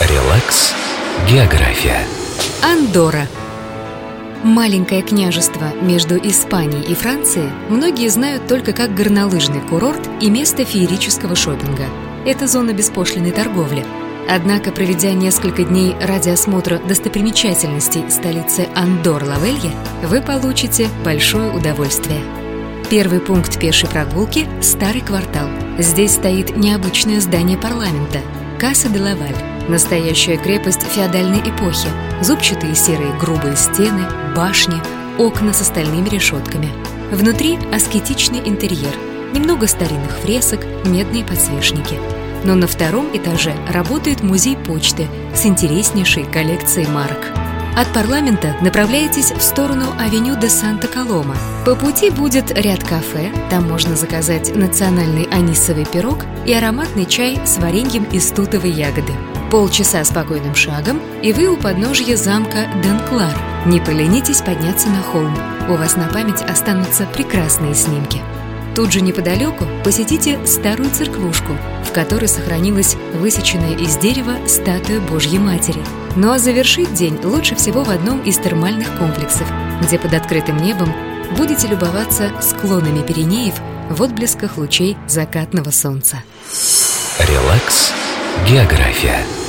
Релакс. География. Андорра. Маленькое княжество между Испанией и Францией многие знают только как горнолыжный курорт и место феерического шопинга. Это зона беспошлиной торговли. Однако, проведя несколько дней ради осмотра достопримечательностей столицы Андор-Лавелье, вы получите большое удовольствие. Первый пункт пешей прогулки – Старый квартал. Здесь стоит необычное здание парламента – Касса де Лаваль. Настоящая крепость феодальной эпохи. Зубчатые серые грубые стены, башни, окна с остальными решетками. Внутри аскетичный интерьер. Немного старинных фресок, медные подсвечники. Но на втором этаже работает музей почты с интереснейшей коллекцией марок. От парламента направляетесь в сторону авеню де Санта-Колома. По пути будет ряд кафе, там можно заказать национальный анисовый пирог и ароматный чай с вареньем из тутовой ягоды. Полчаса спокойным шагом, и вы у подножья замка Денклар. Не поленитесь подняться на холм. У вас на память останутся прекрасные снимки. Тут же неподалеку посетите старую церквушку, в которой сохранилась высеченная из дерева статуя Божьей Матери. Ну а завершить день лучше всего в одном из термальных комплексов, где под открытым небом будете любоваться склонами Пиренеев в отблесках лучей закатного солнца. Релакс. География.